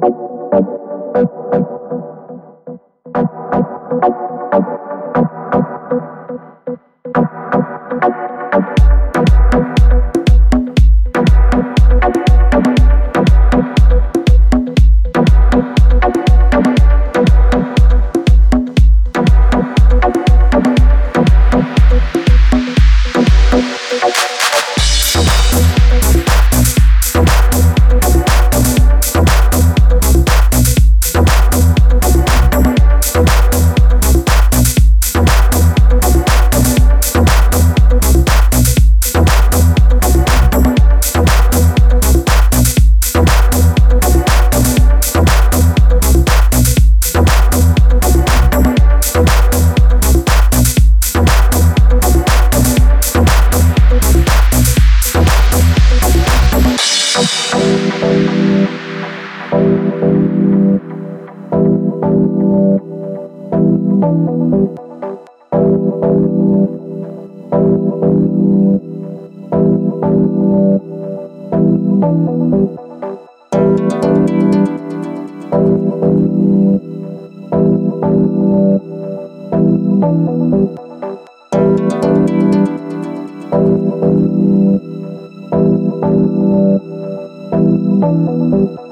Thank you. Música